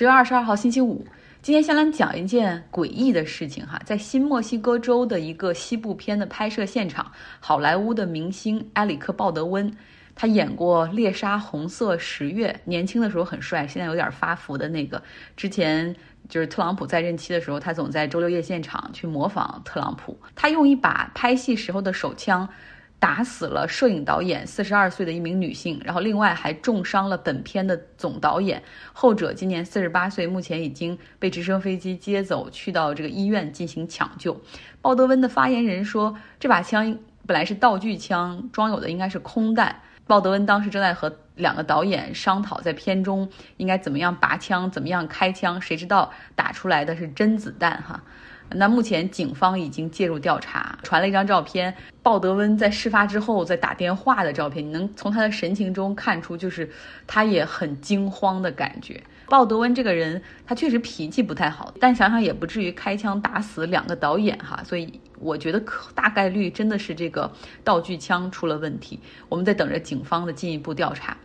十月二十二号星期五，今天先来讲一件诡异的事情哈，在新墨西哥州的一个西部片的拍摄现场，好莱坞的明星埃里克·鲍德温，他演过《猎杀红色十月》，年轻的时候很帅，现在有点发福的那个。之前就是特朗普在任期的时候，他总在周六夜现场去模仿特朗普，他用一把拍戏时候的手枪。打死了摄影导演四十二岁的一名女性，然后另外还重伤了本片的总导演，后者今年四十八岁，目前已经被直升飞机接走，去到这个医院进行抢救。鲍德温的发言人说，这把枪本来是道具枪，装有的应该是空弹。鲍德温当时正在和两个导演商讨，在片中应该怎么样拔枪，怎么样开枪，谁知道打出来的是真子弹哈。那目前警方已经介入调查，传了一张照片，鲍德温在事发之后在打电话的照片，你能从他的神情中看出，就是他也很惊慌的感觉。鲍德温这个人，他确实脾气不太好，但想想也不至于开枪打死两个导演哈，所以我觉得可大概率真的是这个道具枪出了问题。我们在等着警方的进一步调查。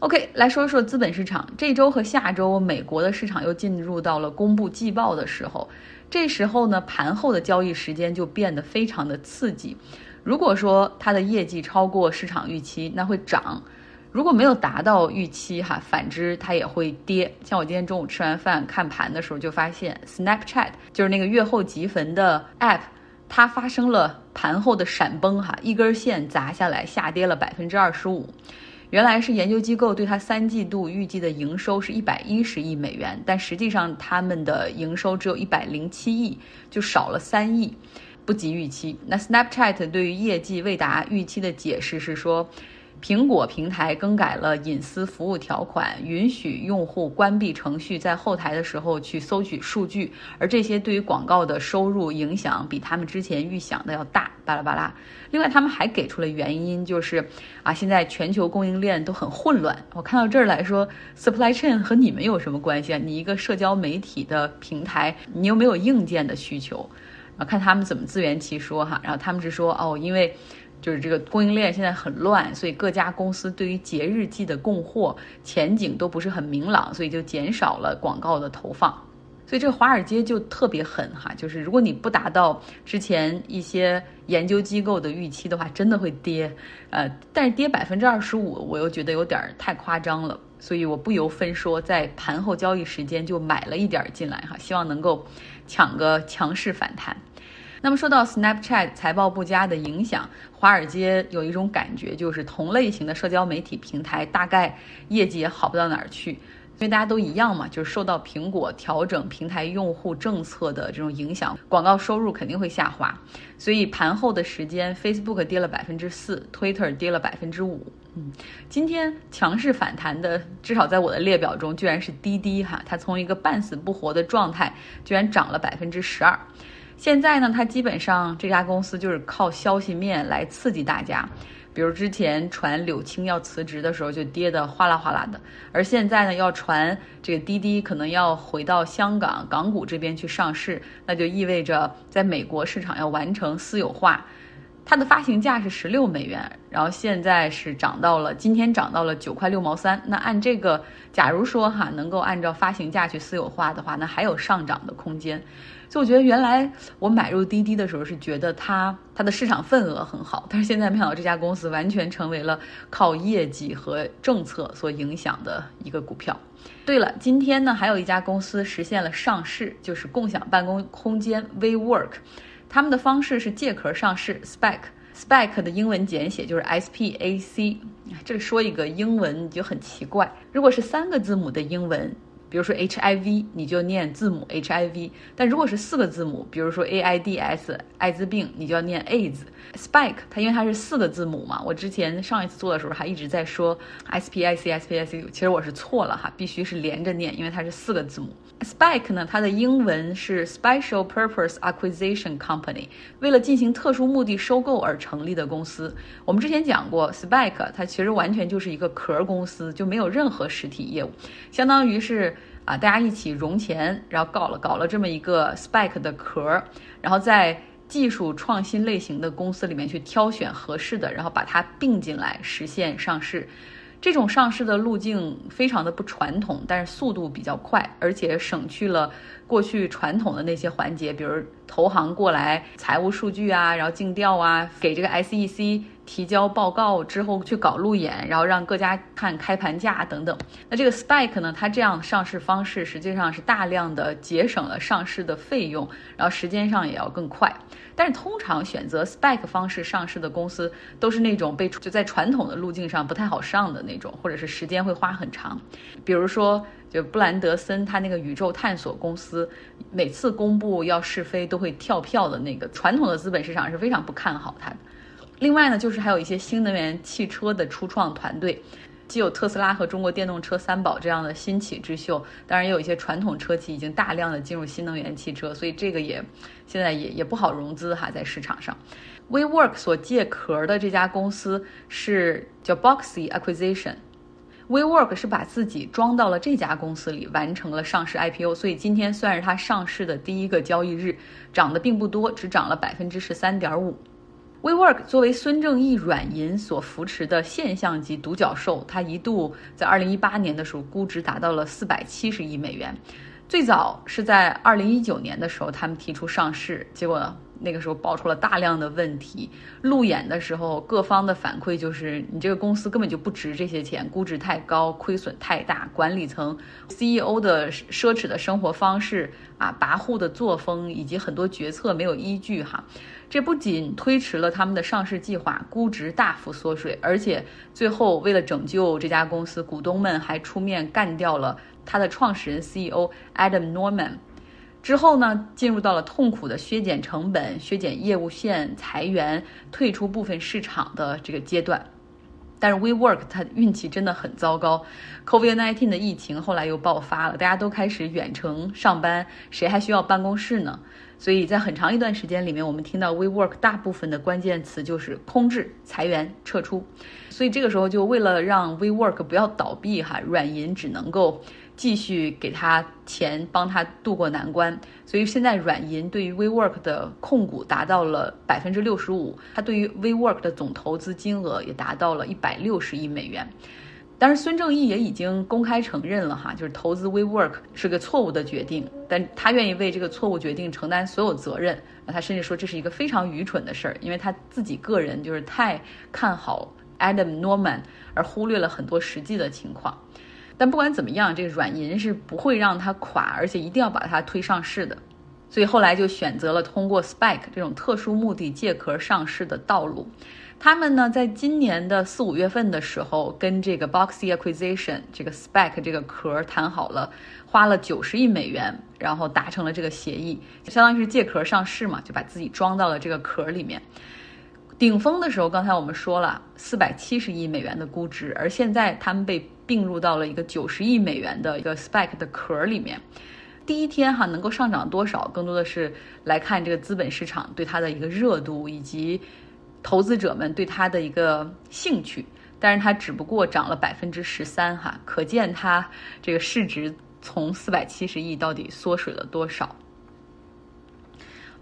OK，来说说资本市场，这周和下周，美国的市场又进入到了公布季报的时候。这时候呢，盘后的交易时间就变得非常的刺激。如果说它的业绩超过市场预期，那会涨；如果没有达到预期，哈，反之它也会跌。像我今天中午吃完饭看盘的时候，就发现 Snapchat 就是那个月后积分的 App，它发生了盘后的闪崩，哈，一根线砸下来，下跌了百分之二十五。原来是研究机构对它三季度预计的营收是一百一十亿美元，但实际上他们的营收只有一百零七亿，就少了三亿，不及预期。那 Snapchat 对于业绩未达预期的解释是说。苹果平台更改了隐私服务条款，允许用户关闭程序，在后台的时候去搜取数据，而这些对于广告的收入影响比他们之前预想的要大。巴拉巴拉。另外，他们还给出了原因，就是啊，现在全球供应链都很混乱。我看到这儿来说，supply chain 和你们有什么关系啊？你一个社交媒体的平台，你又没有硬件的需求。然后看他们怎么自圆其说哈。然后他们是说哦，因为。就是这个供应链现在很乱，所以各家公司对于节日季的供货前景都不是很明朗，所以就减少了广告的投放。所以这个华尔街就特别狠哈，就是如果你不达到之前一些研究机构的预期的话，真的会跌。呃，但是跌百分之二十五，我又觉得有点太夸张了，所以我不由分说在盘后交易时间就买了一点进来哈，希望能够抢个强势反弹。那么说到 Snapchat 财报不佳的影响，华尔街有一种感觉，就是同类型的社交媒体平台大概业绩也好不到哪儿去，因为大家都一样嘛，就是受到苹果调整平台用户政策的这种影响，广告收入肯定会下滑。所以盘后的时间，Facebook 跌了百分之四，Twitter 跌了百分之五。嗯，今天强势反弹的，至少在我的列表中，居然是滴滴哈，它从一个半死不活的状态，居然涨了百分之十二。现在呢，它基本上这家公司就是靠消息面来刺激大家，比如之前传柳青要辞职的时候就跌得哗啦哗啦的，而现在呢要传这个滴滴可能要回到香港港股这边去上市，那就意味着在美国市场要完成私有化。它的发行价是十六美元，然后现在是涨到了今天涨到了九块六毛三。那按这个，假如说哈能够按照发行价去私有化的话，那还有上涨的空间。所以我觉得原来我买入滴滴的时候是觉得它它的市场份额很好，但是现在没想到这家公司完全成为了靠业绩和政策所影响的一个股票。对了，今天呢还有一家公司实现了上市，就是共享办公空间 WeWork。他们的方式是借壳上市，SPAC，SPAC 的英文简写就是 SPAC。这里说一个英文就很奇怪，如果是三个字母的英文。比如说 HIV，你就念字母 HIV；但如果是四个字母，比如说 AIDS，艾滋病，你就要念 AIDS。Spike，它因为它是四个字母嘛，我之前上一次做的时候还一直在说 SPIC，SPIC，其实我是错了哈，必须是连着念，因为它是四个字母。Spike 呢，它的英文是 Special Purpose Acquisition Company，为了进行特殊目的收购而成立的公司。我们之前讲过，Spike 它其实完全就是一个壳公司，就没有任何实体业务，相当于是。啊，大家一起融钱，然后搞了搞了这么一个 SPAC 的壳，然后在技术创新类型的公司里面去挑选合适的，然后把它并进来实现上市。这种上市的路径非常的不传统，但是速度比较快，而且省去了过去传统的那些环节，比如投行过来财务数据啊，然后尽调啊，给这个 SEC 提交报告之后去搞路演，然后让各家看开盘价等等。那这个 Spike 呢，它这样上市方式实际上是大量的节省了上市的费用，然后时间上也要更快。但是通常选择 Spike 方式上市的公司，都是那种被就在传统的路径上不太好上的那种，或者是时间会花很长。比如说，就布兰德森他那个宇宙探索公司，每次公布要试飞都会跳票的那个，传统的资本市场是非常不看好它的。另外呢，就是还有一些新能源汽车的初创团队。既有特斯拉和中国电动车三宝这样的新起之秀，当然也有一些传统车企已经大量的进入新能源汽车，所以这个也现在也也不好融资哈，在市场上。WeWork 所借壳的这家公司是叫 Boxy Acquisition，WeWork 是把自己装到了这家公司里，完成了上市 IPO，所以今天算是它上市的第一个交易日，涨的并不多，只涨了百分之十三点五。WeWork 作为孙正义软银所扶持的现象级独角兽，它一度在二零一八年的时候估值达到了四百七十亿美元。最早是在二零一九年的时候，他们提出上市，结果那个时候爆出了大量的问题。路演的时候，各方的反馈就是你这个公司根本就不值这些钱，估值太高，亏损太大，管理层、CEO 的奢侈的生活方式啊，跋扈的作风以及很多决策没有依据哈。这不仅推迟了他们的上市计划，估值大幅缩水，而且最后为了拯救这家公司，股东们还出面干掉了他的创始人 CEO Adam Norman。之后呢，进入到了痛苦的削减成本、削减业务线、裁员、退出部分市场的这个阶段。但是 WeWork 它运气真的很糟糕，COVID-19 的疫情后来又爆发了，大家都开始远程上班，谁还需要办公室呢？所以在很长一段时间里面，我们听到 WeWork 大部分的关键词就是空置、裁员、撤出。所以这个时候就为了让 WeWork 不要倒闭，哈，软银只能够继续给他钱，帮他渡过难关。所以现在软银对于 WeWork 的控股达到了百分之六十五，它对于 WeWork 的总投资金额也达到了一百六十亿美元。但是孙正义也已经公开承认了哈，就是投资 WeWork 是个错误的决定，但他愿意为这个错误决定承担所有责任。他甚至说这是一个非常愚蠢的事儿，因为他自己个人就是太看好 Adam Norman，而忽略了很多实际的情况。但不管怎么样，这个软银是不会让它垮，而且一定要把它推上市的。所以后来就选择了通过 SPAC 这种特殊目的借壳上市的道路。他们呢，在今年的四五月份的时候，跟这个 Boxy Acquisition 这个 SPAC 这个壳谈好了，花了九十亿美元，然后达成了这个协议，就相当于是借壳上市嘛，就把自己装到了这个壳里面。顶峰的时候，刚才我们说了四百七十亿美元的估值，而现在他们被并入到了一个九十亿美元的一个 SPAC 的壳里面。第一天哈能够上涨多少，更多的是来看这个资本市场对它的一个热度以及。投资者们对它的一个兴趣，但是它只不过涨了百分之十三哈，可见它这个市值从四百七十亿到底缩水了多少。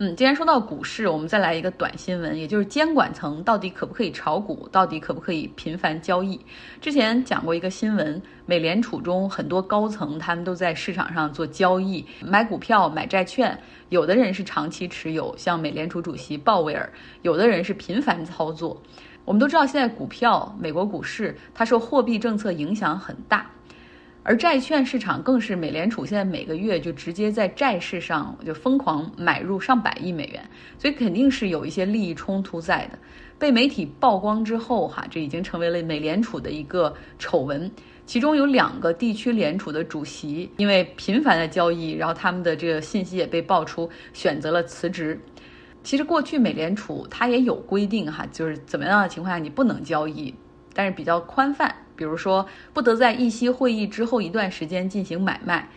嗯，既然说到股市，我们再来一个短新闻，也就是监管层到底可不可以炒股，到底可不可以频繁交易？之前讲过一个新闻，美联储中很多高层他们都在市场上做交易，买股票、买债券，有的人是长期持有，像美联储主席鲍威尔，有的人是频繁操作。我们都知道，现在股票、美国股市它受货币政策影响很大。而债券市场更是美联储现在每个月就直接在债市上就疯狂买入上百亿美元，所以肯定是有一些利益冲突在的。被媒体曝光之后，哈，这已经成为了美联储的一个丑闻。其中有两个地区联储的主席因为频繁的交易，然后他们的这个信息也被爆出，选择了辞职。其实过去美联储它也有规定，哈，就是怎么样的情况下你不能交易，但是比较宽泛。比如说，不得在议息会议之后一段时间进行买卖，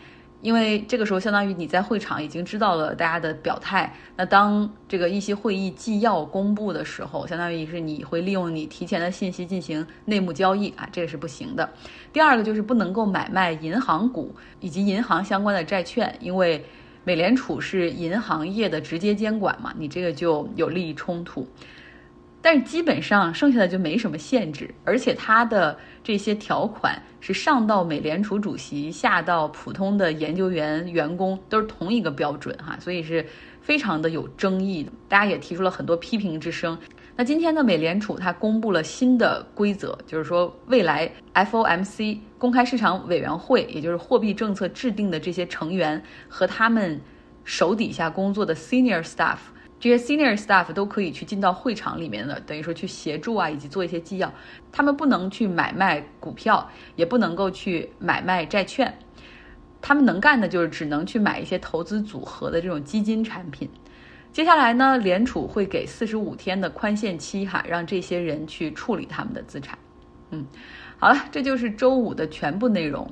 因为这个时候相当于你在会场已经知道了大家的表态。那当这个议息会议纪要公布的时候，相当于是你会利用你提前的信息进行内幕交易啊，这个是不行的。第二个就是不能够买卖银行股以及银行相关的债券，因为美联储是银行业的直接监管嘛，你这个就有利益冲突。但是基本上剩下的就没什么限制，而且它的这些条款是上到美联储主席，下到普通的研究员、员工都是同一个标准哈，所以是非常的有争议的，大家也提出了很多批评之声。那今天呢，美联储它公布了新的规则，就是说未来 FOMC 公开市场委员会，也就是货币政策制定的这些成员和他们手底下工作的 senior staff。这些 senior staff 都可以去进到会场里面的，等于说去协助啊，以及做一些纪要。他们不能去买卖股票，也不能够去买卖债券。他们能干的就是只能去买一些投资组合的这种基金产品。接下来呢，联储会给四十五天的宽限期哈，让这些人去处理他们的资产。嗯，好了，这就是周五的全部内容。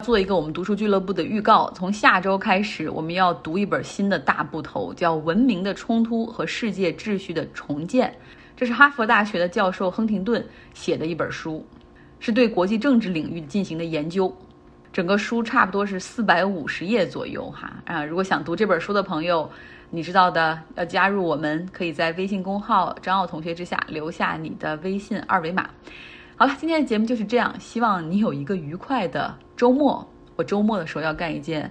做一个我们读书俱乐部的预告，从下周开始，我们要读一本新的大部头，叫《文明的冲突和世界秩序的重建》。这是哈佛大学的教授亨廷顿写的一本书，是对国际政治领域进行的研究。整个书差不多是四百五十页左右哈啊！如果想读这本书的朋友，你知道的，要加入我们，可以在微信公号张奥同学之下留下你的微信二维码。好了，今天的节目就是这样。希望你有一个愉快的周末。我周末的时候要干一件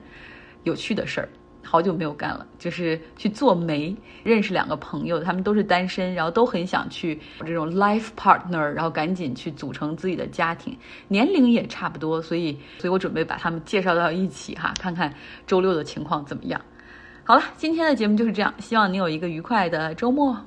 有趣的事儿，好久没有干了，就是去做媒。认识两个朋友，他们都是单身，然后都很想去这种 life partner，然后赶紧去组成自己的家庭，年龄也差不多，所以，所以我准备把他们介绍到一起哈，看看周六的情况怎么样。好了，今天的节目就是这样，希望你有一个愉快的周末。